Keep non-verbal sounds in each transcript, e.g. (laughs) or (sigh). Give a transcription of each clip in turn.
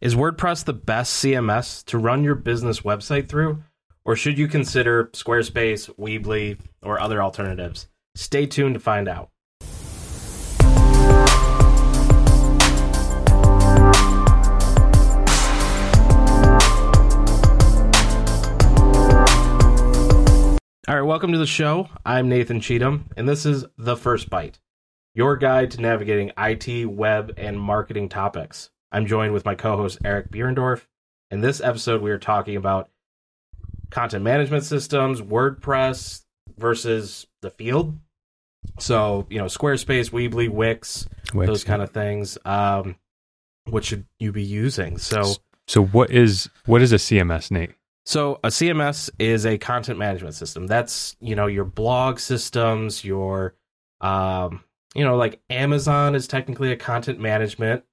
Is WordPress the best CMS to run your business website through? Or should you consider Squarespace, Weebly, or other alternatives? Stay tuned to find out. All right, welcome to the show. I'm Nathan Cheatham, and this is The First Byte, your guide to navigating IT, web, and marketing topics. I'm joined with my co host, Eric Buhrendorf. In this episode, we are talking about content management systems, WordPress versus the field. So, you know, Squarespace, Weebly, Wix, Wix, those kind of things. Um, what should you be using? So, So what is what is a CMS, Nate? so a CMS is a content management system. That's you know your blog systems, your um, you know like Amazon is technically a content management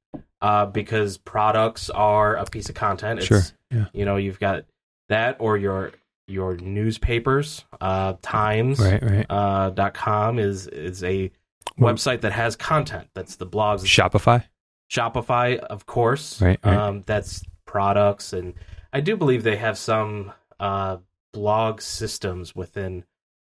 uh, because products are a piece of content. It's, Sure, yeah. You know you've got that or your your newspapers. Uh, Times Right, right. uh, dot com is is a website that has content. That's the blogs. Shopify. Shopify, of course. Right, right. Um, that's products, and I do believe they have some uh, blog systems within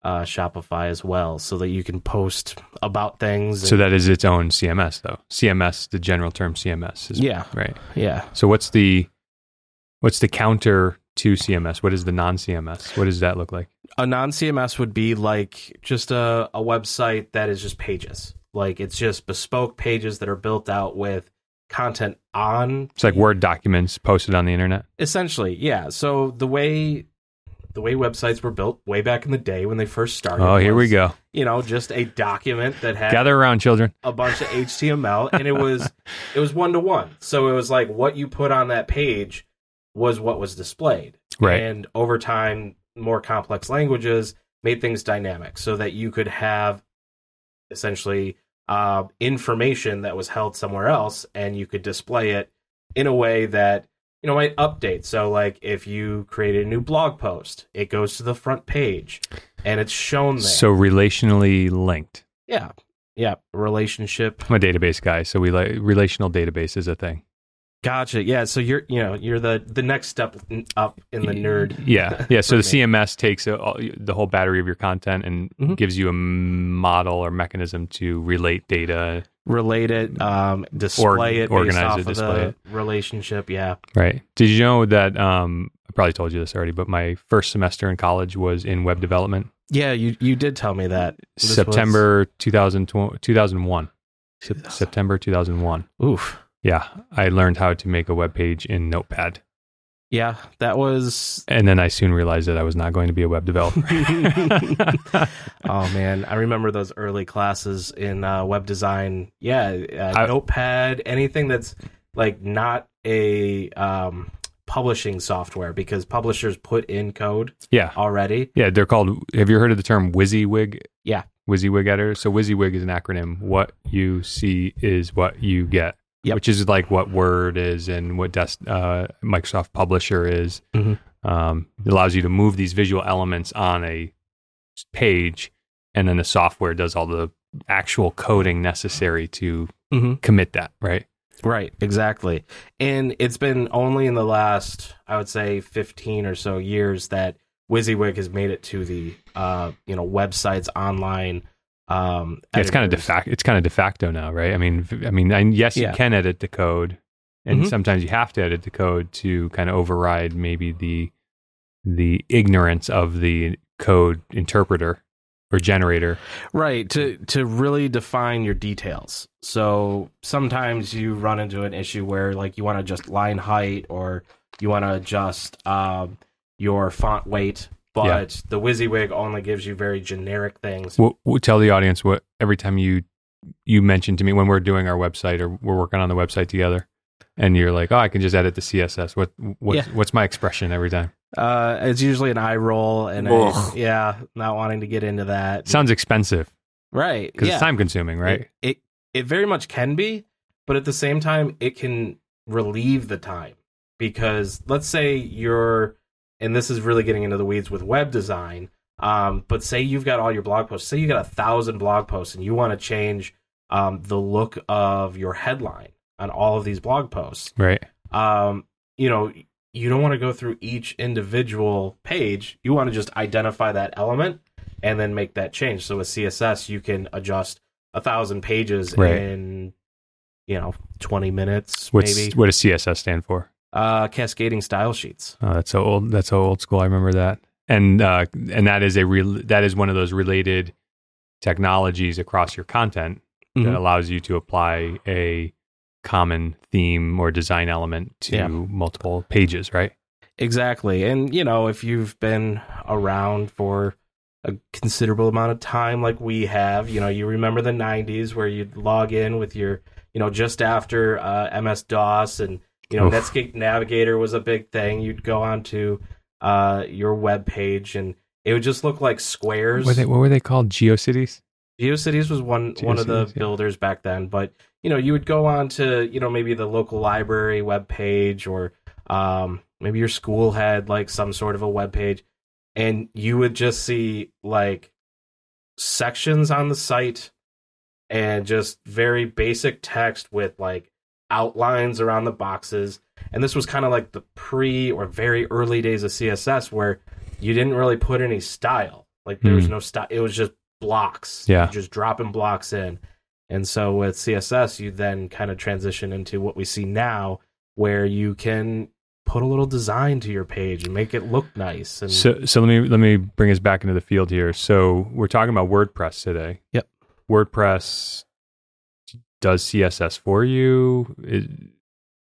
uh, Shopify as well, so that you can post about things. So that is its own CMS, though. CMS, the general term CMS, is yeah, right. yeah. So what's the what's the counter to CMS? What is the non CMS? What does that look like? A non CMS would be like just a, a website that is just pages. Like it's just bespoke pages that are built out with content on It's like Word documents posted on the internet. essentially yeah so the way the way websites were built way back in the day when they first started Oh, here we go. you know just a document that had Gather around, children. a bunch of html and it was (laughs) it was one to one so it was like what you put on that page was what was displayed Right. and over time more complex languages made things dynamic so that you could have essentially uh, information that was held somewhere else and you could display it in a way that you know might update so like if you create a new blog post it goes to the front page and it's shown there So relationally linked. yeah yeah relationship I'm a database guy, so we like relational database is a thing. gotcha yeah so you're you know you're the the next step up in the nerd Yeah, (laughs) yeah. So the. CMS takes a, all- the whole battery of your content and Mhm. gives you a model or mechanism to relate data. Relate it um display it based organize it, of display the it. relationship yeah Right. Did you know that? Um, I probably told you this already, but my first semester in college was in web development. yeah you you did tell me that This September 2000, 2001. Sep- September 2001. oof Yeah, I learned how to make a web page in Notepad, yeah that was and then I soon realized that I was not going to be a web developer. (laughs) (laughs) oh man i remember those early classes in uh, web design yeah uh, I- notepad anything that's like not a um publishing software because publishers put in code yeah, already yeah. They're called. Have you heard of the term WYSIWYG? Yeah. WYSIWYG editor. So WYSIWYG is an acronym. What you see is what you get. Yep. Which is like what Word is and what desk, uh, Microsoft Publisher is. Mhm. Um, it allows you to move these visual elements on a page, and then the software does all the actual coding necessary to Mhm. commit that. Right. Right, exactly. And it's been only in the last, I would say, 15 or so years that WYSIWYG has made it to the, uh, you know, websites online. Um, Yeah, it's kind of de facto. It's kind of de facto now, right? I mean, I mean, and yes, Yeah. you can edit the code, and Mhm. sometimes you have to edit the code to kind of override maybe the the ignorance of the code interpreter or generator. Right, to to really define your details. So sometimes you run into an issue where like you want to adjust line height or you want to adjust um, your font weight, but Yeah. the WYSIWYG only gives you very generic things. We'll, we'll tell the audience what every time you you mention to me when we're doing our website or we're working on the website together, and you're like, "Oh, I can just edit the CSS." What what's, Yeah. what's my expression every time? Uh, it's usually an eye roll, and a, yeah, not wanting to get into that. Sounds expensive right? because yeah. it's time consuming, right? It, it it very much can be, but at the same time, it can relieve the time because let's say you're, and this is really getting into the weeds with web design. Um, but say you've got all your blog posts. Say you got a thousand blog posts, and you want to change um, the look of your headline on all of these blog posts. right. um, you know, you don't want to go through each individual page. You want to just identify that element and then make that change. So with CSS, you can adjust a thousand pages Right. in, you know, 20 minutes, What's maybe. what does CSS stand for? Uh, cascading style sheets. Oh, that's so old. That's so old school. I remember that. And uh, and that is a real. That is one of those related technologies across your content Mhm. that allows you to apply a common theme or design element to Yeah. multiple pages. Right. Exactly. And, you know, if you've been around for a considerable amount of time like we have, you know, you remember the 90s where you'd log in with your, you know, just after uh, MS DOS and, you know, Oof. Netscape Navigator was a big thing. You'd go onto uh, your web page and it would just look like squares. What, were they, what were they called? GeoCities. GeoCities was one one of the yeah. builders back then, but you know, you would go on to you know maybe the local library web page or um, maybe your school had like some sort of a web page, and you would just see like sections on the site and just very basic text with like outlines around the boxes. And this was kind of like the pre or very early days of CSS where you didn't really put any style. Like there was Hmm. no style. It was just blocks. Yeah. You're just dropping blocks in. And so with CSS, you then kind of transition into what we see now where you can put a little design to your page and make it look nice. And So so let me let me bring us back into the field here. So we're talking about WordPress today. Yep. WordPress does CSS for you. It,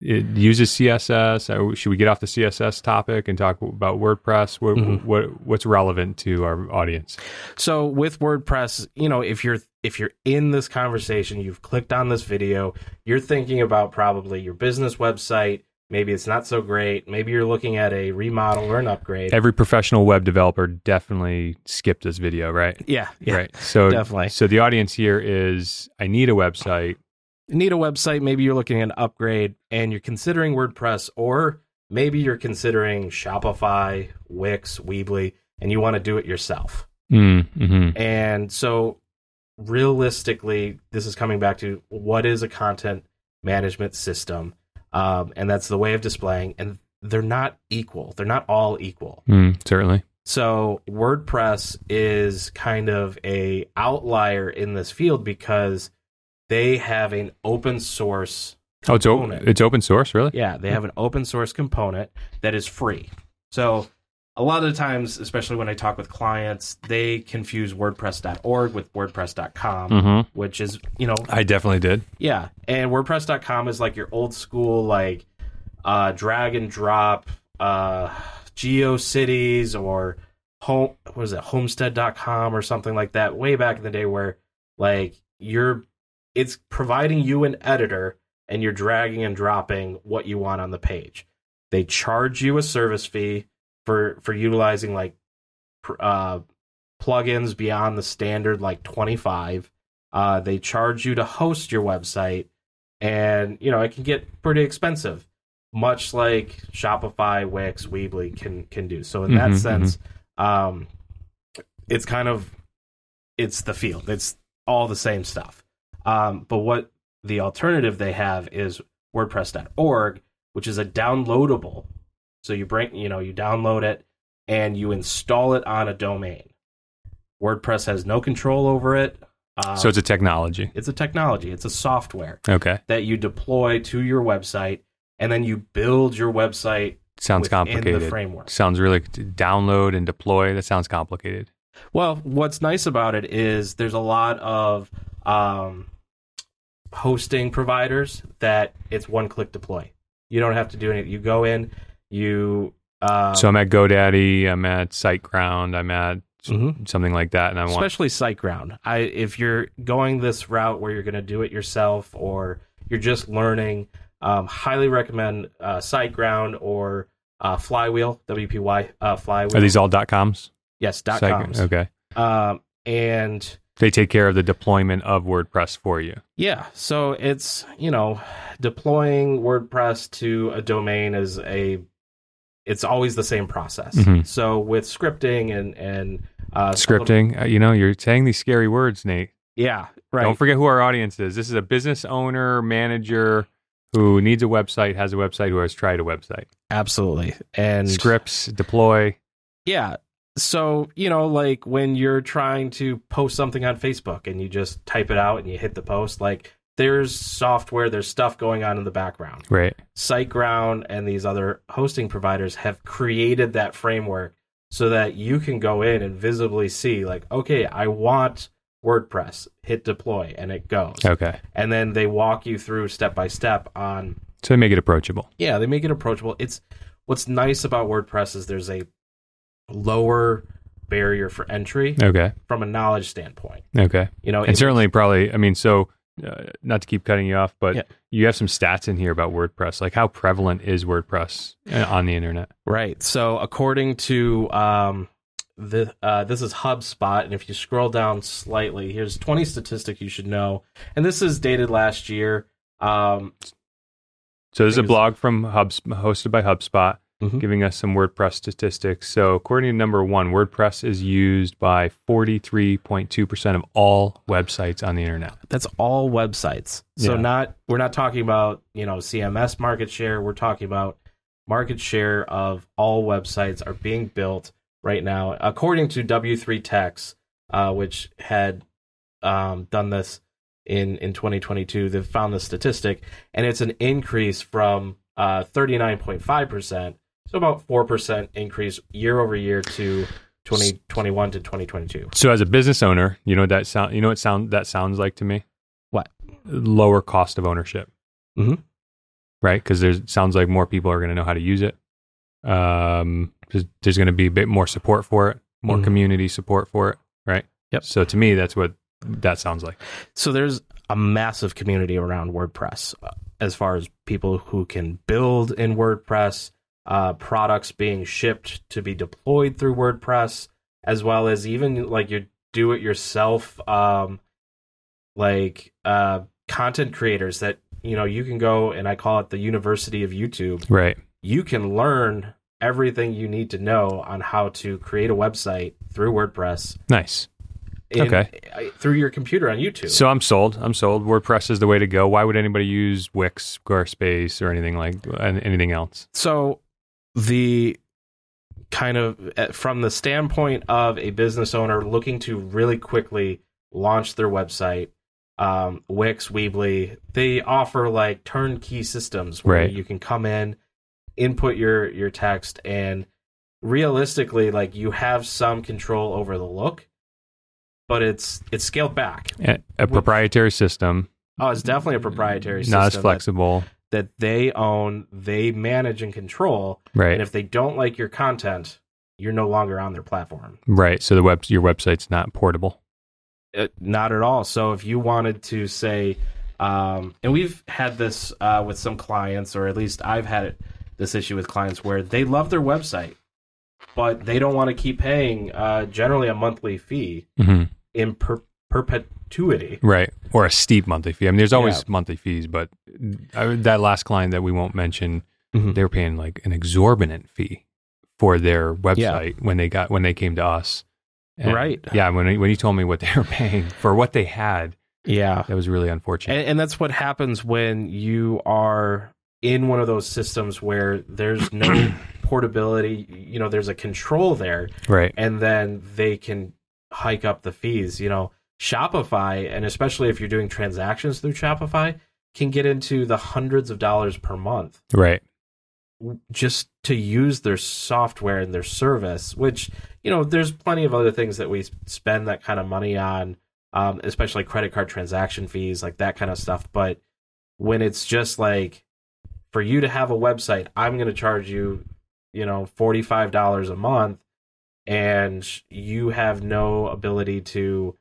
it uses CSS. Uh, Should we get off the CSS topic and talk about WordPress? What, Mhm. what what's relevant to our audience? So with WordPress, you know, if you're if you're in this conversation, you've clicked on this video, you're thinking about probably your business website. Maybe it's not so great. Maybe you're looking at a remodel or an upgrade. Every professional web developer definitely skipped this video, right? yeah, yeah, Right. So definitely. so the audience here is I need a website. Need a website. Maybe you're looking at an upgrade and you're considering WordPress, or maybe you're considering Shopify, Wix, Weebly, and you want to do it yourself. Mm, hmm And so, realistically, this is coming back to what is a content management system, um, and that's the way of displaying. And they're not equal; they're not all equal. Mm, certainly. So WordPress is kind of a outlier in this field because they have an open source. Oh, it's open. component. It's open source, really. Yeah, they have an open source component that is free. So a lot of the times, especially when I talk with clients, they confuse WordPress.org with WordPress.com, Mm-hmm. which is, you know, I definitely did. yeah. And WordPress.com is like your old school, like uh, drag and drop uh, GeoCities or home, what is it, Homestead.com or something like that, way back in the day where like you're, it's providing you an editor and you're dragging and dropping what you want on the page. They charge you a service fee for for utilizing like uh, plugins beyond the standard like 25. Uh, they charge you to host your website, and you know it can get pretty expensive, much like Shopify, Wix, Weebly can can do. So in that Mhm, sense, um, it's kind of it's the field. It's all the same stuff. Um, but what the alternative they have is WordPress.org, which is a downloadable. So you bring, you know, you download it and you install it on a domain. WordPress has no control over it. Uh, so it's a technology. it's a technology. It's a software Okay. that you deploy to your website, and then you build your website Sounds complicated. the framework. Sounds really download and deploy. That sounds complicated. Well, what's nice about it is there's a lot of um, hosting providers that it's one click deploy. You don't have to do anything. You go in, you. Uh, so I'm at GoDaddy. I'm at SiteGround. I'm at Mhm. something like that, and I want. especially SiteGround. I if you're going this route where you're going to do it yourself or you're just learning, um, highly recommend uh, SiteGround or uh, Flywheel, WPY uh, Flywheel. Are these all dot coms? yes, dot Site- coms. Okay. Um, and They take care of the deployment of WordPress for you. Yeah, so it's you know deploying WordPress to a domain is a it's always the same process. Mhm. So with scripting and and uh, Scripting. Uh, you know, you're saying these scary words, Nate. yeah, right. Don't forget who our audience is. This is a business owner, manager, who needs a website, has a website, who has tried a website. Absolutely. And Scripts, deploy. Yeah. So, you know, like when you're trying to post something on Facebook and you just type it out and you hit the post, like there's software, there's stuff going on in the background. Right. SiteGround and these other hosting providers have created that framework so that you can go in and visibly see, like, okay, I want WordPress, hit deploy, and it goes. Okay. And then they walk you through step by step on So they make it approachable. yeah, they make it approachable. It's what's nice about WordPress is there's a lower barrier for entry Okay. from a knowledge standpoint. Okay. You know, And it- certainly, probably, I mean, so uh, not to keep cutting you off, but Yeah. you have some stats in here about WordPress. Like, how prevalent is WordPress uh, on the internet? right. So according to um, the uh, this is HubSpot, and if you scroll down slightly, here's 20 statistics you should know, and this is dated last year. Um, So, there's a blog from Hubs hosted by HubSpot Mhm. giving us some WordPress statistics. So, according to number one, WordPress is used by 43.2% of all websites on the internet. that's all websites. So Yeah. not we're not talking about you know CMS market share. We're talking about market share of all websites are being built right now, according to W3Techs, uh, which had um, done this in in 2022. They've found the statistic, and it's an increase from uh, 39.5 percent, so about four percent increase year over year to 2021 to 2022. So, as a business owner, you know that sound. You know what sound that sounds like to me. What? Lower cost of ownership. Mhm. Right, because there's sounds like more people are going to know how to use it. Um, there's, going to be a bit more support for it, more Mhm. community support for it. Right. Yep. So to me, that's what that sounds like. So there's a massive community around WordPress uh, as far as people who can build in WordPress, uh, products being shipped to be deployed through WordPress, as well as even like your do it yourself, um, like uh, content creators that you know you can go and I call it the University of YouTube. Right. You can learn everything you need to know on how to create a website through WordPress. Nice. in- Okay. through your computer on YouTube. So I'm sold. I'm sold. WordPress is the way to go. Why would anybody use Wix, Squarespace, or anything like anything else? So the kind of uh, from the standpoint of a business owner looking to really quickly launch their website, um, Wix, Weebly, they offer like turnkey systems where Right. you can come in, input your your text, and realistically, like you have some control over the look, but it's it's scaled back. A, a proprietary system, Oh, it's definitely a proprietary system not as flexible. that they own, they manage and control. Right. And if they don't like your content, you're no longer on their platform. right. So the web your website's not portable. Uh, not at all. So if you wanted to say, um, and we've had this uh, with some clients, or at least I've had it, this issue with clients where they love their website, but they don't want to keep paying uh, generally a monthly fee hmm in per- perpetuity. Right. Or a steep monthly fee. I mean, there's always Yeah. monthly fees, but I, that last client that we won't mention, Mhm. they were paying like an exorbitant fee for their website when they got when they came to us. And, Right. Yeah. When he- when you told me what (laughs) they were paying for what they had, Yeah. that was really unfortunate. And, and that's what happens when you are in one of those systems where there's no (clears throat) portability. You know, there's a control there, right. and then they can hike up the fees. You know, Shopify, and especially if you're doing transactions through Shopify, can get into the hundreds of dollars per month Right. just to use their software and their service. Which you know, there's plenty of other things that we spend that kind of money on, um, especially credit card transaction fees, like that kind of stuff. But when it's just like for you to have a website, I'm going to charge you, you know, forty five dollars a month, and you have no ability to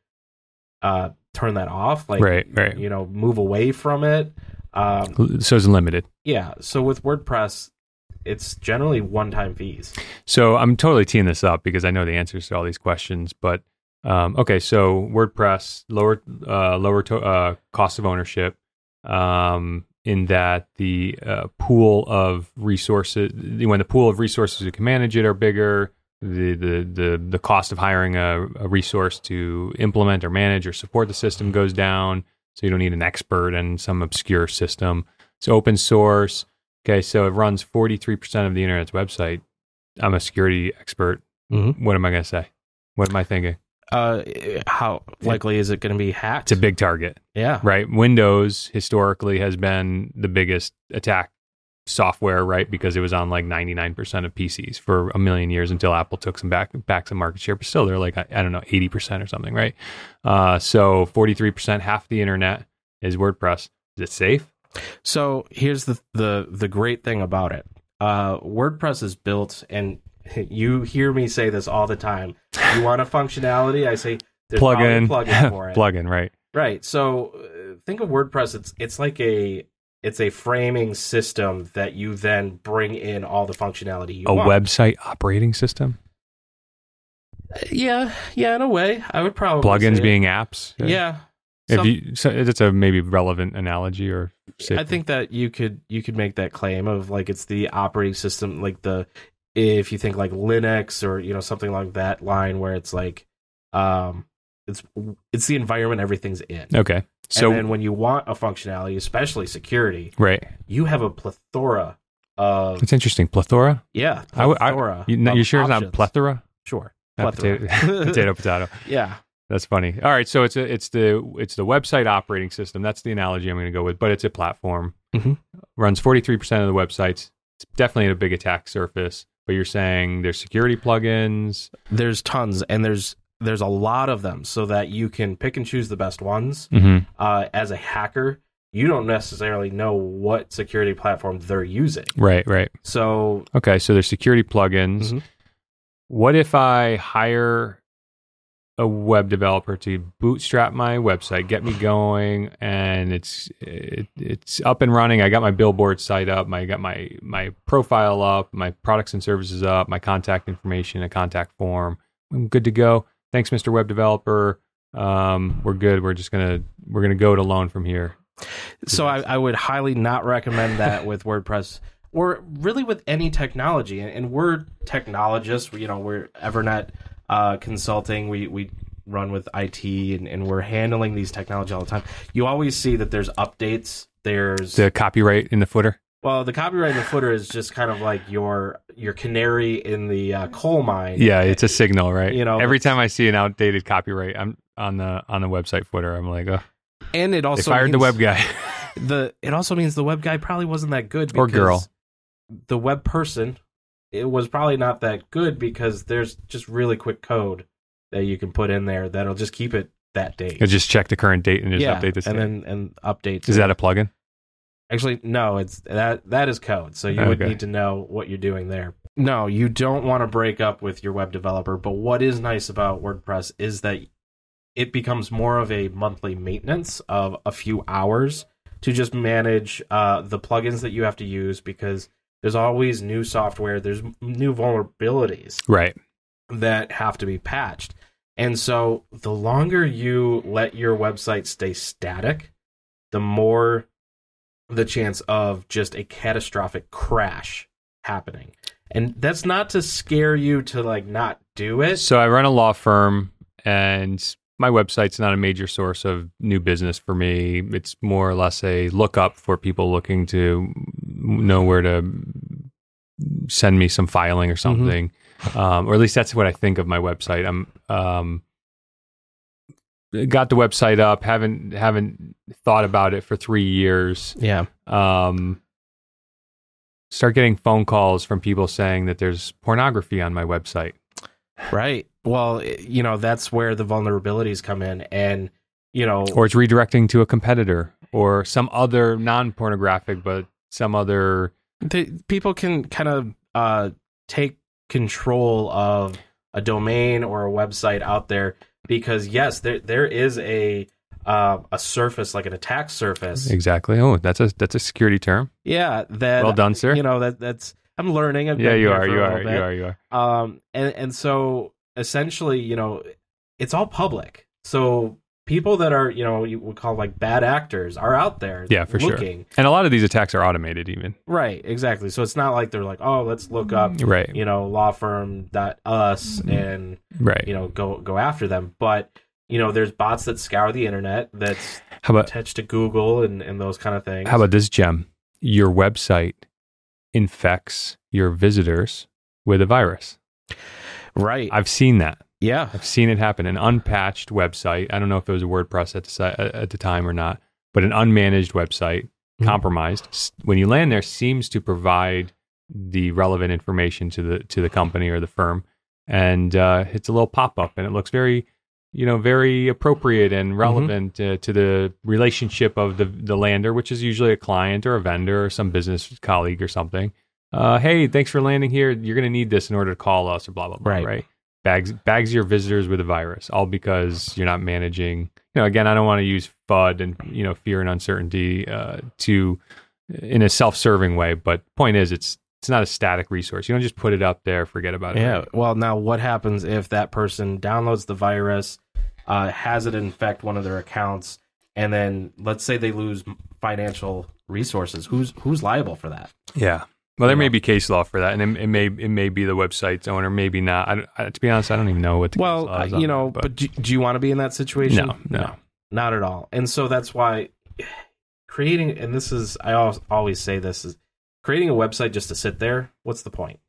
uh, turn that off, like Right. Right. you know, move away from it. Um, So it's limited. yeah. So with WordPress, it's generally one time fees. So I'm totally teeing this up because I know the answers to all these questions. But um, okay, so WordPress lower uh, lower to, uh, cost of ownership um, in that the uh, pool of resources when the pool of resources who can manage it are bigger. The the the the cost of hiring a, a resource to implement or manage or support the system goes down. So you don't need an expert in some obscure system. It's open source. Okay, so it runs 43% of the internet's website. I'm a security expert. Mhm. What am I going to say? What am I thinking? Uh, how likely is it going to be hacked? It's a big target, yeah. right? Windows historically has been the biggest attack software, right? Because it was on like 99% of PCs for a million years until Apple took some back back some market share. But still, they're like I, I don't know, 80% or something, right? Uh, so 43%, half the internet is WordPress. Is it safe? So here's the the the great thing about it. Uh, WordPress is built, and (laughs) you hear me say this all the time. You want a functionality? I say plug probably a in, plugin for (laughs) it. plug in, right? Right. So uh, think of WordPress. It's it's like a it's a framing system that you then bring in all the functionality you want. A want. website operating system, Yeah, yeah. In a way, I would probably plugins being apps. Yeah. If Some- you, so it's a maybe relevant analogy or. I think that you could you could make that claim of like it's the operating system, like the if you think like Linux or you know something like that line where it's like um it's it's the environment everything's in. Okay, so and then when you want a functionality, especially security, right, you have a plethora of it's interesting. Plethora. yeah I I- plethora. You, of you sure it's not plethora? Sure, plethora. potato, (laughs) (laughs) potato, potato. yeah, That's funny. All right, so it's a, it's the it's the website operating system. That's the analogy I'm going to go with, but it's a platform. Mhm. Runs 43% of the websites. It's definitely a big attack surface. But you're saying there's security plugins. there's tons, and there's there's a lot of them, so that you can pick and choose the best ones. Mm-hmm. uh, as a hacker, you don't necessarily know what security platform they're using. Right, right. So, Okay, so there's security plugins. Mhm. What if I hire a web developer to bootstrap my website, get me going, and it's it, it's up and running? I got my billboard site up, I got my my profile up, my products and services up, my contact information, a contact form. I'm good to go. Thanks, Mr. Web Developer. Um, we're good. We're just gonna we're gonna go it alone from here. so I, I would highly not recommend that (laughs) with WordPress or really with any technology. And, and we're technologists. You know, we're Evernet uh, Consulting. We we run with IT, and, and we're handling these technology all the time. You always see that there's updates. There's The copyright in the footer. Well, the copyright in the footer is just kind of like your your canary in the uh, coal mine. Yeah, it's a signal, right? You know, every time I see an outdated copyright, I'm on the on the website footer. I'm like, oh, and it they also fired the web guy. (laughs) the it also means the web guy probably wasn't that good Or girl. the web person it was probably not that good because there's just really quick code that you can put in there that'll just keep it that date You just check the current date and just yeah update the state. and then and update Is that a plugin? Actually no it's that that is code so you would Okay. need to know what you're doing there no you don't want to break up with your web developer but what is nice about wordpress is that it becomes more of a monthly maintenance of a few hours to just manage uh, the plugins that you have to use because there's always new software there's new vulnerabilities Right. that have to be patched and so the longer you let your website stay static the more the chance of just a catastrophic crash happening and that's not to scare you to like not do it So I run a law firm, and my website's not a major source of new business for me. It's more or less a lookup for people looking to know where to send me some filing or something, um, or at least that's what I think of my website. I'm um, got the website up, haven't haven't thought about it for three years. yeah um, start getting phone calls from people saying that there's pornography on my website. right well you know that's where the vulnerabilities come in and you know Or it's redirecting to a competitor or some other non pornographic, but some other. they, people can kind of uh, take control of a domain or a website out there because yes, there there is a uh, a surface like an attack surface. Exactly. Oh, that's a that's a security term. Yeah, that Well done, sir. You know that that's I'm learning. I've yeah, you are. You are. You are. You are. Um, and and so essentially, you know, it's all public. So people that are you know you would call like bad actors are out there. Yeah, for sure. And a lot of these attacks are automated, even. Right, exactly. So it's not like they're like, oh, let's look up, mm-hmm. Right. you know, law firm dot us mm-hmm. and Right. you know go go after them. But you know, there's bots that scour the internet that's How about attached to Google and and those kind of things. how about this gem? your website infects your visitors with a virus. Right. I've seen that. Yeah. I've seen it happen. An unpatched website. I don't know if it was a WordPress at the, at the time or not, but an unmanaged website, Mhm. compromised. When you land there, seems to provide the relevant information to the to the company or the firm, and uh, it's a little pop up, and it looks very, you know, very appropriate and relevant uh, to the relationship of the the lander, which is usually a client or a vendor or some business colleague or something. Uh, hey, thanks for landing here. You're going to need this in order to call us or blah blah blah. Right. right? Bags bags your visitors with a virus all because you're not managing you know again i don't want to use fud and you know fear and uncertainty uh, to in a self-serving way but point is it's it's not a static resource you don't just put it up there forget about it Yeah. Well, now what happens if that person downloads the virus, uh, has it infect one of their accounts, and then let's say they lose financial resources? Who's who's liable for that? yeah well there may be case law for that and it, it may it may be the website's owner maybe not I, I, to be honest i don't even know what the Well, case law is uh, on you that, know, but, do, do you want to be in that situation? No, no. not at all. And so that's why creating, and this is, I always say this is creating a website just to sit there. What's the point?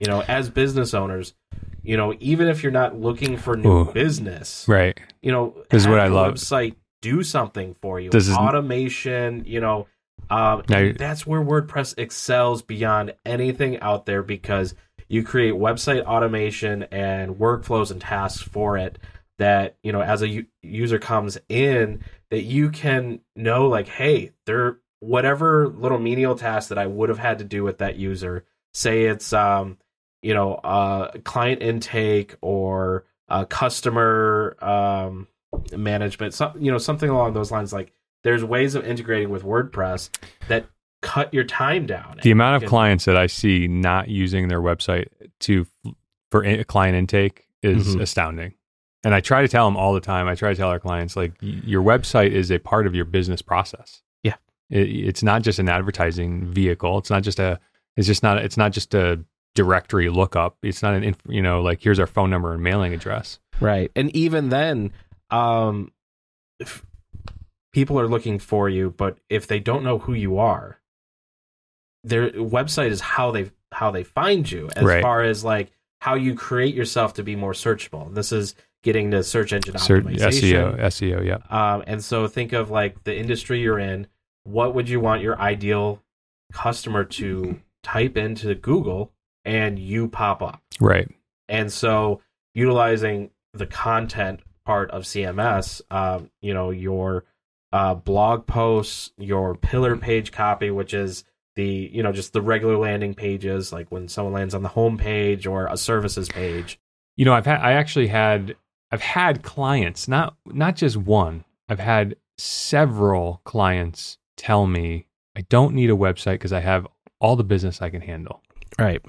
You know, as business owners, you know, even if you're not looking for new Ooh. business, right you know, This is what I love. Website do something for you. This is- automation. You know, um, Now that's where WordPress excels beyond anything out there because you create website automation and workflows and tasks for it that you know as a u- user comes in that you can know like hey there whatever little menial task that i would have had to do with that user say it's um you know uh client intake or uh customer um management some you know something along those lines like there's ways of integrating with wordpress that cut your time down the amount of clients that i see not using their website to for in- client intake is Mhm. astounding and i try to tell them all the time i try to tell our clients like your website is a part of your business process Yeah. it, it's not just an advertising vehicle it's not just a it's just not it's not just a directory lookup it's not an inf- you know like here's our phone number and mailing address Right. And even then, um, if people are looking for you, but if they don't know who you are, their website is how they how they find you as Right. far as like how you create yourself to be more searchable. This is getting to search engine optimization. seo seo yeah Um, and so think of like the industry you're in. What would you want your ideal customer to type into Google and you pop up? right And so utilizing the content part of CMS, um, you know, your uh, blog posts, your pillar page copy, which is the, you know, just the regular landing pages, like when someone lands on the home page or a services page. You know, I've had I actually had I've had clients, not not just one. I've had several clients tell me I don't need a website because I have all the business I can handle. Right.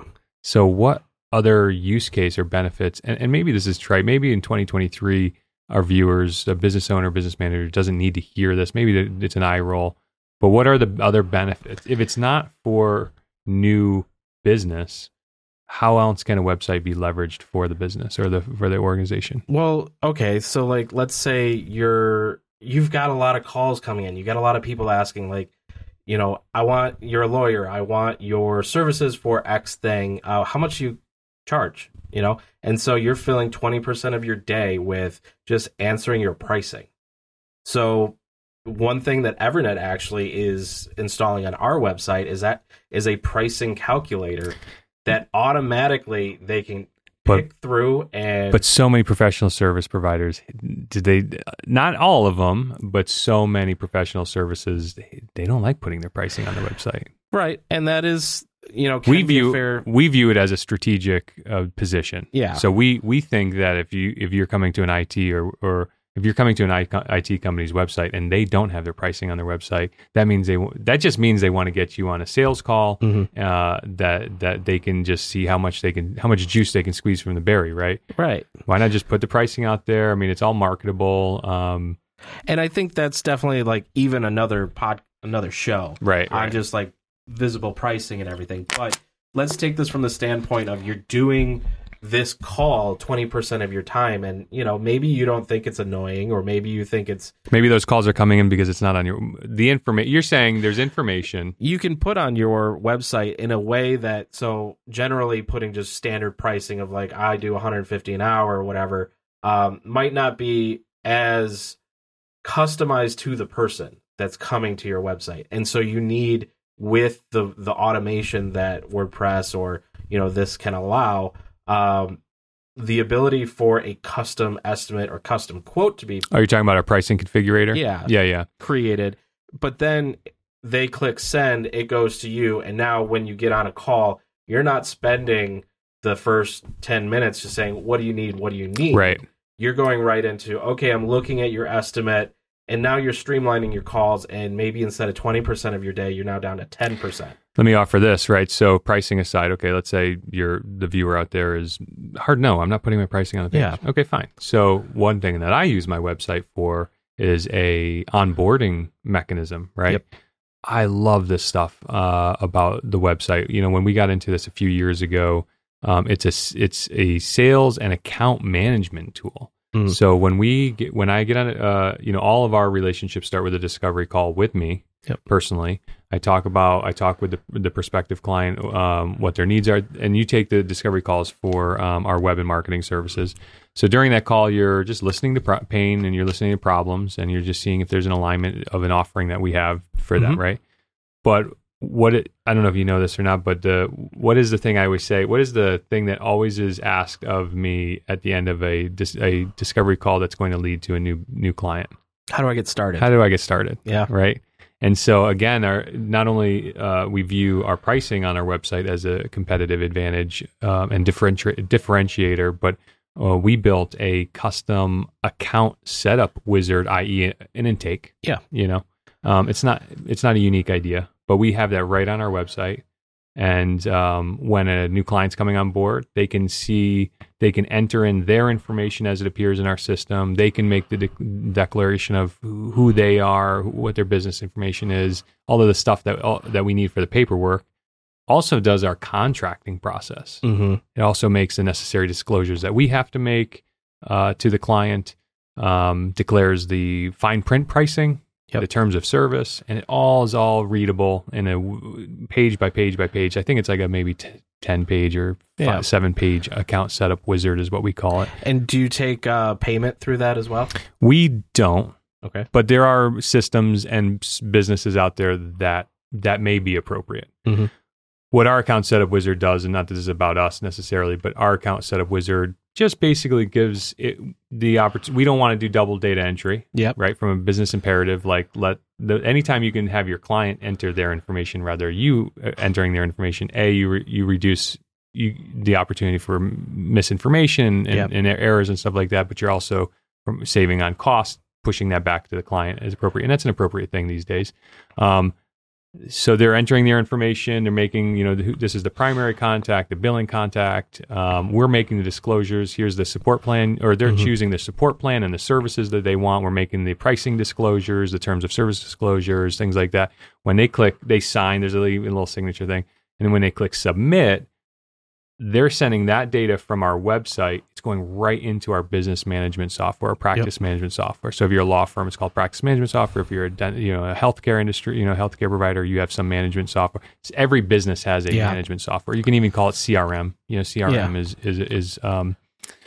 So what other use case or benefits and, and maybe this is trite, maybe in 2023 our viewers, a business owner, business manager doesn't need to hear this. Maybe it's an eye roll. But what are the other benefits? If it's not for new business, how else can a website be leveraged for the business or the for the organization? Well, okay, so like let's say you're you've got a lot of calls coming in. You got a lot of people asking like, you know, I want you're a lawyer. I want your services for X thing. Uh, how much you charge? You know, and so you're filling twenty percent of your day with just answering your pricing. So one thing that Evernet actually is installing on our website is that is a pricing calculator that automatically they can But- pick through and But so many professional service providers, did they? Not all of them, but so many professional services, they, they don't like putting their pricing on the website. Right, and that is you know can we view fair. we view it as a strategic uh, position. Yeah. So we we think that if you if you're coming to an IT or or if you're coming to an IT company's website and they don't have their pricing on their website, that means they that just means they want to get you on a sales call. Mhm. Uh, that that they can just see how much they can how much juice they can squeeze from the berry, right? Right, Why not just put the pricing out there? I mean, it's all marketable. Um, and I think that's definitely like even another pod, another show right. on right. just like visible pricing and everything. But let's take this from the standpoint of you're doing this call 20% of your time and you know maybe you don't think it's annoying or maybe you think it's Maybe those calls are coming in because it's not on your the information. You're saying there's information. you can put on your website in a way that so generally putting just standard pricing of like I do 150 an hour or whatever um, might not be as customized to the person that's coming to your website and so you need with the the automation that WordPress or you know this can allow um, the ability for a custom estimate or custom quote to be Are you talking about a pricing configurator? Yeah. Yeah, yeah. created, but then they click send, it goes to you, and now when you get on a call, you're not spending the first 10 minutes just saying, What do you need? What do you need? Right. You're going right into, Okay, I'm looking at your estimate, and now you're streamlining your calls, and maybe instead of 20% of your day, you're now down to 10%. Let me offer this, right? So pricing aside, okay, let's say you're the viewer out there is hard no, I'm not putting my pricing on the page. Yeah. Okay, fine. So one thing that I use my website for is a onboarding mechanism, right? Yep. I love this stuff uh, about the website. You know, when we got into this a few years ago, um, it's a it's a sales and account management tool. Mm. So when we get when I get on, uh, you know, all of our relationships start with a discovery call with me Yep. personally. I talk about I talk with the, the prospective client um, what their needs are, and you take the discovery calls for um, our web and marketing services. So during that call, you're just listening to pro- pain and you're listening to problems, and you're just seeing if there's an alignment of an offering that we have for that, Mhm. right? But what it, I don't know if you know this or not, but the what is the thing I always say? What is the thing that always is asked of me at the end of a dis, a discovery call that's going to lead to a new new client? How do I get started? How do I get started? yeah. right? And so again, our not only uh, we view our pricing on our website as a competitive advantage um, and differenti- differentiator, but uh, we built a custom account setup wizard, i.e., an intake. Yeah. you know, um, it's not it's not a unique idea, but we have that right on our website. And um, when a new client's coming on board, they can see, they can enter in their information as it appears in our system. They can make the de- declaration of who they are, what their business information is, all of the stuff that all, that we need for the paperwork. Also, does our contracting process. Mm-hmm. It also makes the necessary disclosures that we have to make uh, to the client. Um, declares the fine print pricing, Yep. the terms of service, and it all is all readable in a page by page by page. I think it's like a maybe t- ten page or Yeah. seven page account setup wizard is what we call it. And do you take uh, payment through that as well? We don't, Okay. but there are systems and businesses out there that that may be appropriate. Mhm. What our account setup wizard does, and not that this is about us necessarily, but our account setup wizard just basically gives it the opportunity. We don't want to do double data entry, Yep. right? From a business imperative, like let the anytime you can have your client enter their information rather you uh, entering their information, a you re, you reduce you the opportunity for misinformation and, Yep. and errors and stuff like that, but you're also from saving on cost, pushing that back to the client as appropriate, and that's an appropriate thing these days. Um, so they're entering their information. They're making, you know, who- this is the primary contact, the billing contact. Um, we're making the disclosures. Here's the support plan, or they're Mhm. choosing the support plan and the services that they want. We're making the pricing disclosures, the terms of service disclosures, things like that. When they click, they sign. There's a little, a little signature thing, and then when they click submit, they're sending that data from our website. It's going right into our business management software, practice management software. So if you're a law firm, it's called practice management software. If you're a you know a healthcare industry, you know healthcare provider, you have some management software. So every business has a Yeah. management software. You can even call it CRM. You know CRM is is is um,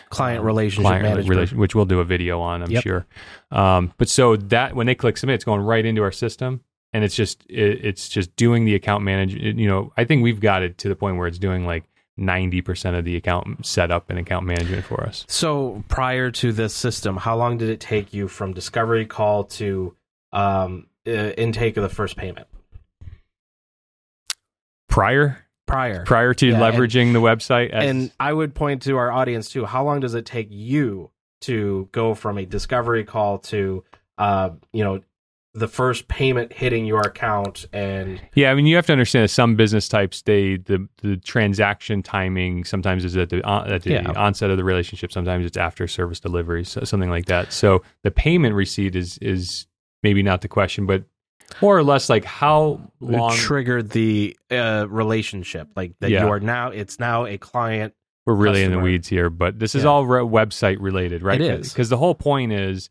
Client um, relationship client management. relation- which we'll do a video on, I'm Yep. sure. Um, but so that when they click submit, it's going right into our system, and it's just it, it's just doing the account management. You know, I think we've got it to the point where it's doing like ninety percent of the account setup and account management for us. So prior to this system, how long did it take you from discovery call to um, uh, intake of the first payment? Prior Prior. prior to Yeah, and- leveraging the website, as, and I would point to our audience too. How long does it take you to go from a discovery call to, uh, you know, the first payment hitting your account and Yeah, I mean, you have to understand that some business types, they the the transaction timing sometimes is at the on, at the Yeah. onset of the relationship. Sometimes it's after service delivery, so something like that. So the payment receipt is is maybe not the question, but more or less like how long. triggered the uh, relationship? Like that Yeah. you are now. It's now a client we're really in the weeds here, but this is Yeah. all re- website related, right? It is. because the whole point is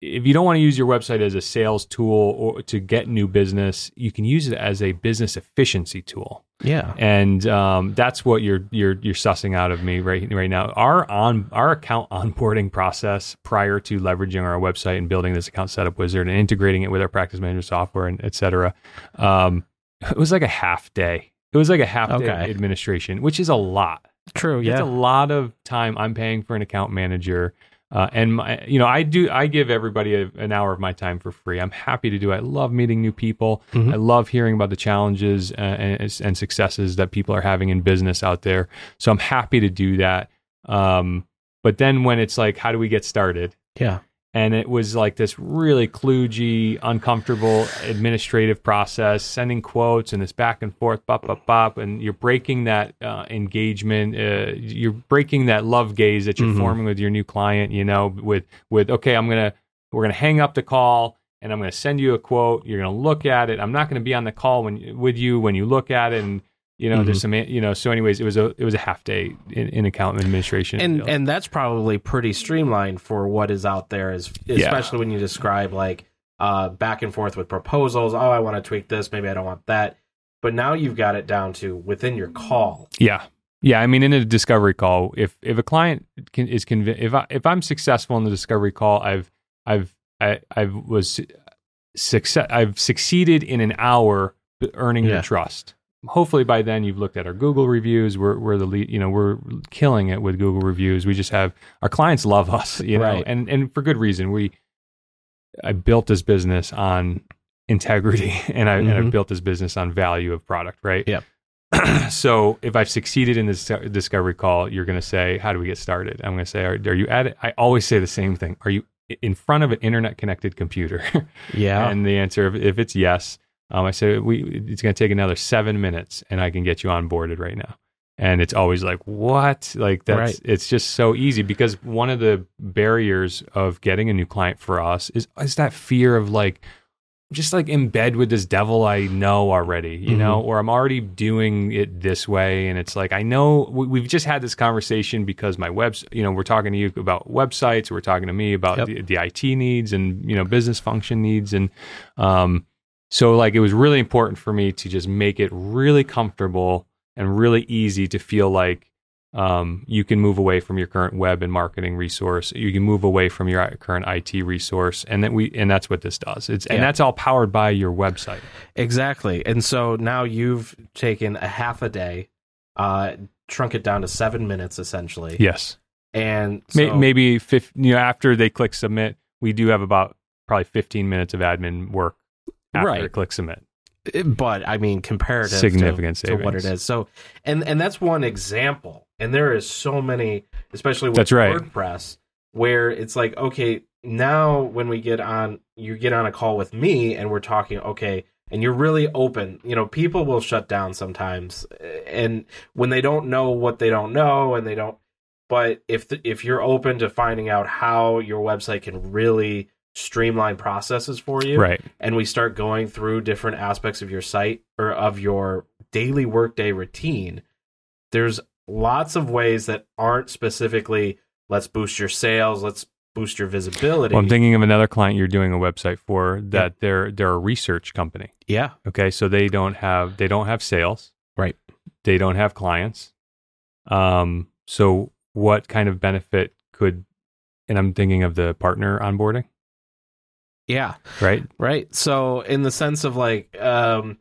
if you don't want to use your website as a sales tool or to get new business, you can use it as a business efficiency tool, Yeah. and um, that's what you're you're you're sussing out of me right right now. Our on our account onboarding process prior to leveraging our website and building this account setup wizard and integrating it with our practice management software and etc. um, it was like a half day. It was like a half day administration, which is a lot. True. Yeah, it's a lot of time I'm paying for an account manager. Uh, and my, you know, I do. I give everybody a, an hour of my time for free. I'm happy to do. it. I love meeting new people. Mhm. I love hearing about the challenges uh, and, and successes that people are having in business out there. So I'm happy to do that. Um, but then when it's like, how do we get started? Yeah. And it was like this really kludgy, uncomfortable administrative process, sending quotes and this back and forth, bop, bop, bop, and you're breaking that uh, engagement, uh, you're breaking that love gaze that you're Mhm. forming with your new client. You know, with with okay, I'm gonna we're gonna hang up the call. And I'm going to send you a quote. You're going to look at it. I'm not going to be on the call when with you when you look at it. And you know, there's some you know. So, anyways, it was a it was a half day in, in account administration. and and that's probably pretty streamlined for what is out there is especially when you describe like uh back and forth with proposals oh i want to tweak this maybe i don't want that but now you've got it down to within your call Yeah. Yeah, I mean, in a discovery call, if if a client can, is convinced, if I if I'm successful in the discovery call, I've I've I I was success, I've succeeded in an hour earning Yeah. your trust. Hopefully, by then you've looked at our Google reviews. We're we're the lead, you know we're killing it with Google reviews. We just have our clients love us, (laughs) you know, Right. and and for good reason. We I built this business on integrity, (laughs) and I and I mm-hmm. built this business on value of product, right? Yep. (clears throat) so if I've succeeded in this discovery call, you're going to say, "How do we get started?" I'm going to say, are, "Are you at it?" I always say the same thing. Are you in front of an internet connected computer? (laughs) yeah and the answer, if it's yes, um, I say we it's going to take another seven minutes, and I can get you onboarded right now. And it's always like, what? Like that's Right. it's just so easy because one of the barriers of getting a new client for us is is that fear of like just like in bed with this devil I know already, you know, or I'm already doing it this way. And it's like, I know we, we've just had this conversation because my webs, you know, we're talking to you about websites, we're talking to me about Yep. the, the IT needs and, you know, business function needs. And, um, so like it was really important for me to just make it really comfortable and really easy to feel like um, you can move away from your current web and marketing resource. You can move away from your current IT resource, and that we and that's what this does. It's and that's all powered by your website. exactly and so now you've taken a half a day uh shrunk it down to seven minutes essentially Yes, and so- maybe fif- you know after they click submit, we do have about probably 15 minutes of admin work after Right. click submit. Eh, but I mean, comparative Significant to, to what it is. So, and and that's one example. And there is so many, especially with That's right. WordPress, where it's like, okay, now when we get on, you get on a call with me, and we're talking, okay, and you're really open. You know, people will shut down sometimes, eh, and when they don't know what they don't know, and they don't. But if the, if you're open to finding out how your website can really streamline processes for you, Right. and we start going through different aspects of your site or of your daily workday routine, there's lots of ways that aren't specifically let's boost your sales, let's boost your visibility. Well, I'm thinking of another client you're doing a website for that they're they're a research company. yeah, Okay, so they don't have they don't have sales. Right. They don't have clients. Um so what kind of benefit could and I'm thinking of the partner onboarding, yeah, right? right. So in the sense of like, um,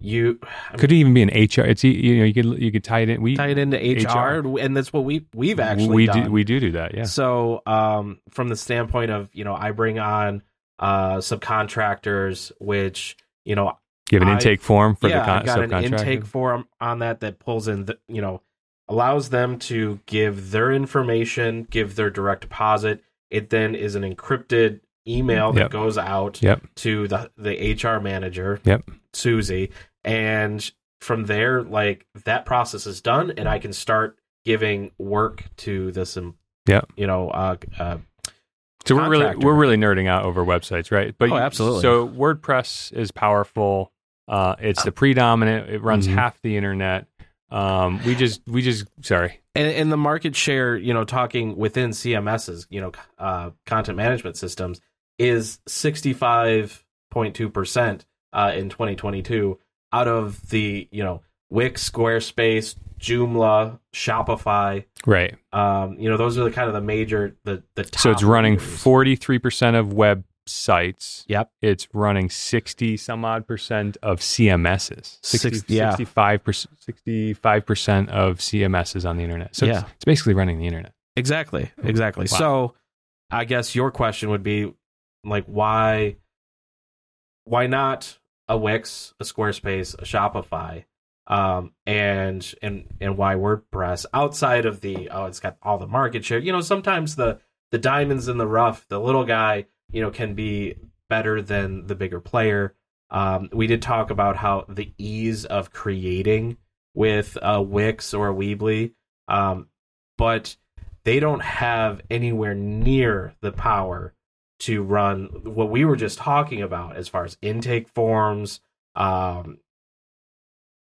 you Could even be an HR. It's you know you could you could tie it in. We tie it into HR, and that's what we we've actually we done. do we do do that. Yeah. So, um, from the standpoint of you know, I bring on uh subcontractors, which you know You have an I- intake form for yeah, the con- I got an intake form on that that pulls in, the, you know, allows them to give their information, give their direct deposit. It then is an encrypted email that Yep. goes out Yep. to the the HR manager, Yep. Susie, and from there, like that process is done, and I can start giving work to this, um, Yep. you know, uh, uh, So we're really we're really nerding out over websites, right? But Oh, absolutely. So WordPress is powerful. Uh, it's the predominant. It runs Mhm. half the internet. Um, we just we just sorry. And, and the market share, you know, talking within CMSs, you know, uh, content management systems, is sixty five point two percent uh, in twenty twenty two out of the you know Wix, Squarespace, Joomla, Shopify. Right. Um, you know, those are the kind of the major the the. Top So it's running forty three percent of websites. Yep. It's running sixty some odd percent of CMSs. 60, Six- yeah. 65 percent. Sixty five percent of CMSs on the internet. So Yeah. it's, it's basically running the internet. Exactly. Exactly. Wow. So I guess your question would be like why why not a Wix, a Squarespace, a Shopify, um, and and and why WordPress outside of the oh it's got all the market share. You know, sometimes the the diamonds in the rough, the little guy, you know, can be better than the bigger player. Um, we did talk about how the ease of creating with a Wix or a Weebly, um, but they don't have anywhere near the power to run what we were just talking about as far as intake forms. Um,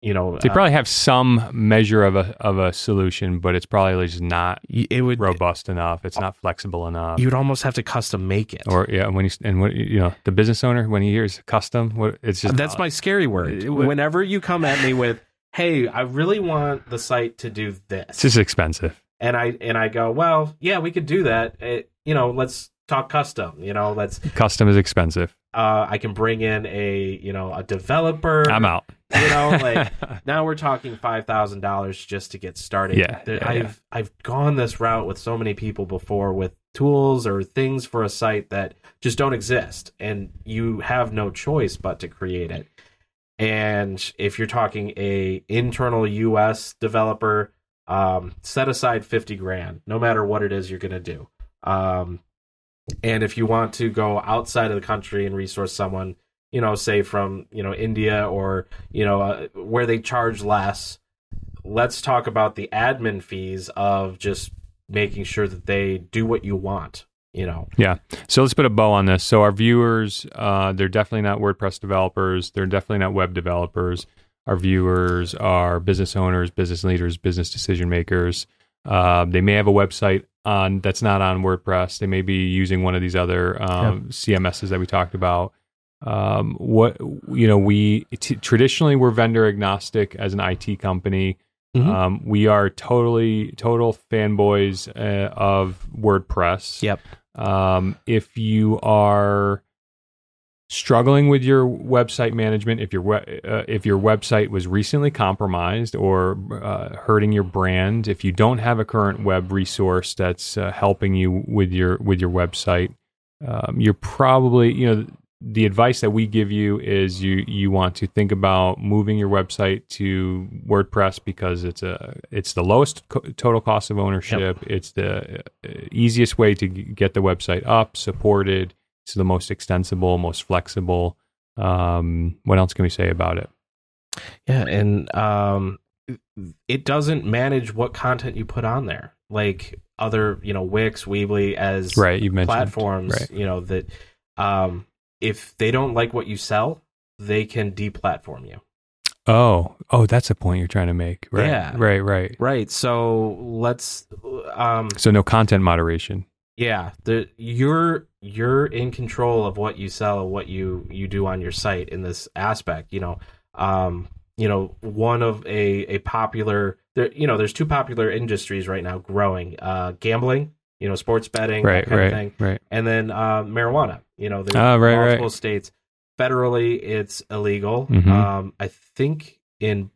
you know, They uh, probably have some measure of a of a solution, but it's probably just not it would robust enough. It's not flexible enough. you'd almost have to custom make it. or yeah, when you and what you know, the business owner when he hears custom, what it's just That's my scary word. it would- Whenever you come at me with, "Hey, I really want the site to do this," It's just expensive. and I and I go, "Well, yeah, we could do that. It, you know, let's talk custom. You know, let's. Custom is expensive. Uh, I can bring in a you know a developer. I'm out. You know, like (laughs) now we're talking five thousand dollars just to get started. Yeah, There- yeah, I've yeah. I've gone this route with so many people before with tools or things for a site that just don't exist, and you have no choice but to create it. And if you're talking a internal US developer, um, set aside fifty grand, no matter what it is you're gonna do. Um, and if you want to go outside of the country and resource someone, you know, say from you know India or you know uh, where they charge less, let's talk about the admin fees of just making sure that they do what you want. You know, Yeah. So let's put a bow on this. So our viewers, uh, they're definitely not WordPress developers. They're definitely not web developers. Our viewers are business owners, business leaders, business decision makers. Uh, they may have a website on that's not on WordPress. They may be using one of these other um, CMSs that we talked about. Um, what you know, we t- traditionally we're vendor agnostic as an IT company. Mhm. Um, we are totally total fanboys uh, of WordPress. Yep. Um, if you are struggling with your website management, if your we- uh, if your website was recently compromised or uh, hurting your brand, if you don't have a current web resource that's uh, helping you with your with your website, um, you're probably you know the advice that we give you is you you want to think about moving your website to WordPress because it's a it's the lowest co- total cost of ownership. It's the uh, easiest way to g- get the website up, supported. It's the most extensible, most flexible. Um, what else can we say about it? Yeah, and um, it doesn't manage what content you put on there, like other, you know, Wix, Weebly as Right, you mentioned platforms. Right. You know that um, if they don't like what you sell, they can deplatform you. Oh, oh, that's a point you're trying to make. Right, Yeah. right, right. Right. So let's, um, So no content moderation. Yeah, the you're you're in control of what you sell and what you you do on your site in this aspect. You know, um, you know, one of a a popular there, you know, there's two popular industries right now growing: uh, gambling, you know, sports betting, Right, right, thing, right. and then uh, marijuana. You know, there's Ah, right, right. multiple states. Federally, it's illegal. Mhm. Um, I think in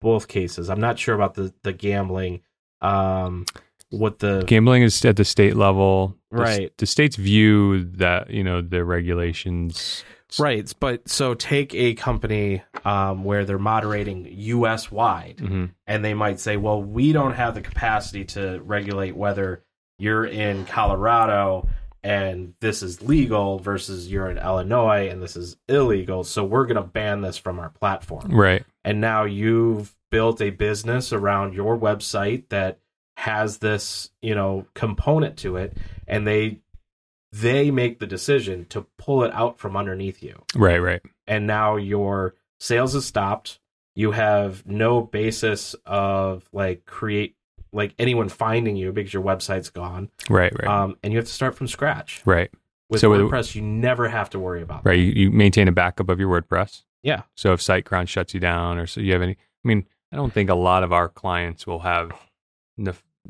both cases. I'm not sure about the the gambling. Um, what the Gambling is at the state level. Right. The states view that you know the regulations. right, but so take a company um, where they're moderating U.S. wide, Mhm. and they might say, "Well, we don't have the capacity to regulate whether you're in Colorado." And this is legal versus you're in Illinois and this is illegal. So we're going to ban this from our platform. Right. and now you've built a business around your website that has this you know component to it and they they make the decision to pull it out from underneath you Right. Right. and now your sales has stopped You have no basis of like create like anyone finding you because your website's gone. Right, right, Um, and you have to start from scratch. right, With So with- WordPress, you never have to worry about. that. right. You, you maintain a backup of your WordPress. Yeah. So if SiteGround shuts you down, or so you have any, I mean, I don't think a lot of our clients will have,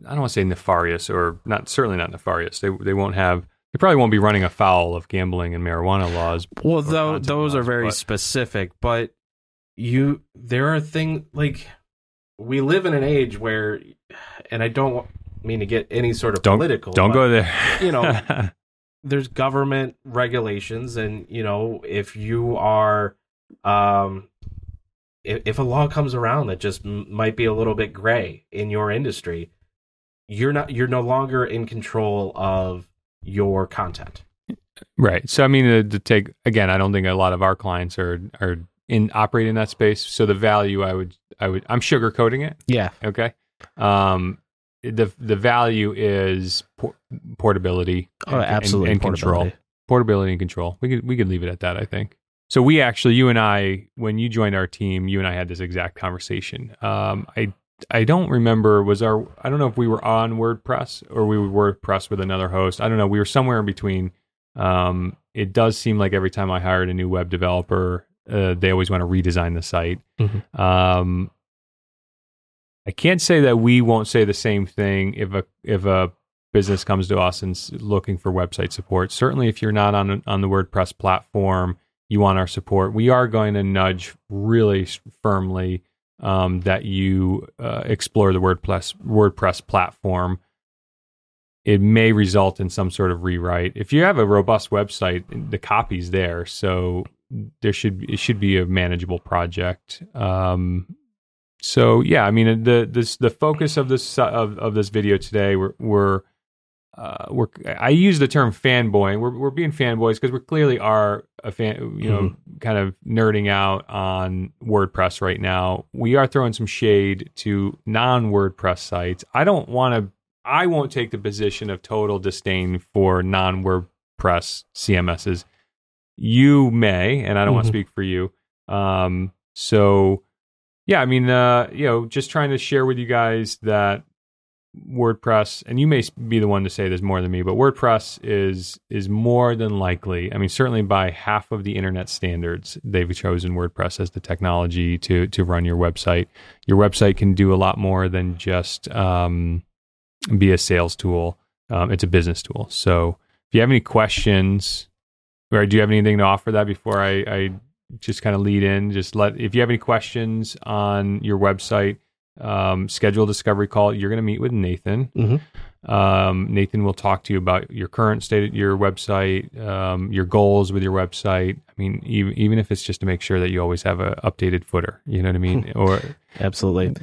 I don't want to say nefarious or not, certainly not nefarious. They they won't have, they probably won't be running afoul of gambling and marijuana laws. Well, though those are very but- specific, but you there are things like we live in an age where, and I don't mean to get any sort of Don't- political. Don't but go there. you know, (laughs) there's government regulations, and you know if you are, um, if, if a law comes around that just m- might be a little bit gray in your industry, you're not you're no longer in control of your content. Right. So I mean, to, to take again, I don't think a lot of our clients are are in operating that space. So the value, I would, I would, I'm sugarcoating it. Yeah, Okay. Um, the the value is por- portability. oh, and- and- absolutely, and, control. portability. Portability and control. We could we could leave it at that. I think. So we actually, you and I, when you joined our team, you and I had this exact conversation. Um, I I don't remember was our I don't know if we were on WordPress or we were WordPress with another host. I don't know. We were somewhere in between. Um, it does seem like every time I hired a new web developer, uh, they always want to redesign the site. Mhm. Um, I can't say that we won't say the same thing if a if a business comes to us and looking for website support. Certainly, if you're not on on the WordPress platform, you want our support. We are going to nudge really firmly um, that you uh, explore the WordPress WordPress platform. It may result in some sort of rewrite. If you have a robust website, the copy's there, so there should it should be a manageable project. Um, so yeah, I mean the this the focus of this of, of this video today we're we're uh, we're I use the term fanboy. We're we're being fanboys because we clearly are a fan, you know, kind of nerding out on WordPress right now. We are throwing some shade to non WordPress sites. I don't want to. I won't take the position of total disdain for non WordPress CMSs. You may, and I don't want to Mhm. speak for you. Um, so yeah, I mean, uh, you know, just trying to share with you guys that WordPress, and you may be the one to say this more than me, but WordPress is is more than likely. I mean, certainly by half of the internet standards, they've chosen WordPress as the technology to to run your website. Your website can do a lot more than just um, be a sales tool. Um, it's a business tool. So, if you have any questions, or do you have anything to offer that before I, I just kind of lead in? Just let if you have any questions on your website um, schedule a discovery call. You're going to meet with Nathan. Mhm. Um, Nathan will talk to you about your current state of your website, um, your goals with your website. I mean, even, even if it's just to make sure that you always have an updated footer, you know what I mean? (laughs) or Absolutely.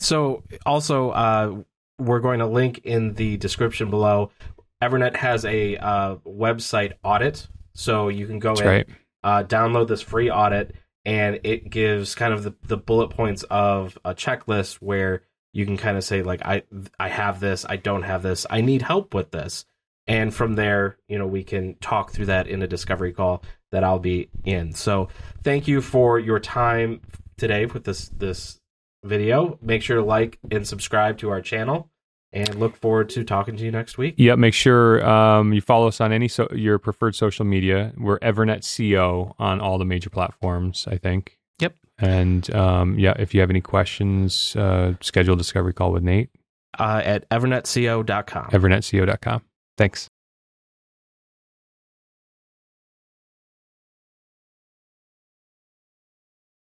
So, also, uh, we're going to link in the description below. Evernet has a uh, website audit, so you can go that's in, right. uh, download this free audit, and it gives kind of the, the bullet points of a checklist where you can kind of say like I I have this, I don't have this, I need help with this, and from there, you know, we can talk through that in a discovery call that I'll be in. So, thank you for your time today with this this video. Make sure to like and subscribe to our channel, and look forward to talking to you next week. Yep. Make sure um, you follow us on any so your preferred social media. We're Evernet CO on all the major platforms. I think. Yep. And um, yeah, if you have any questions, uh, schedule a discovery call with Nate. Uh, at evernetco.com. Evernetco.com. Thanks.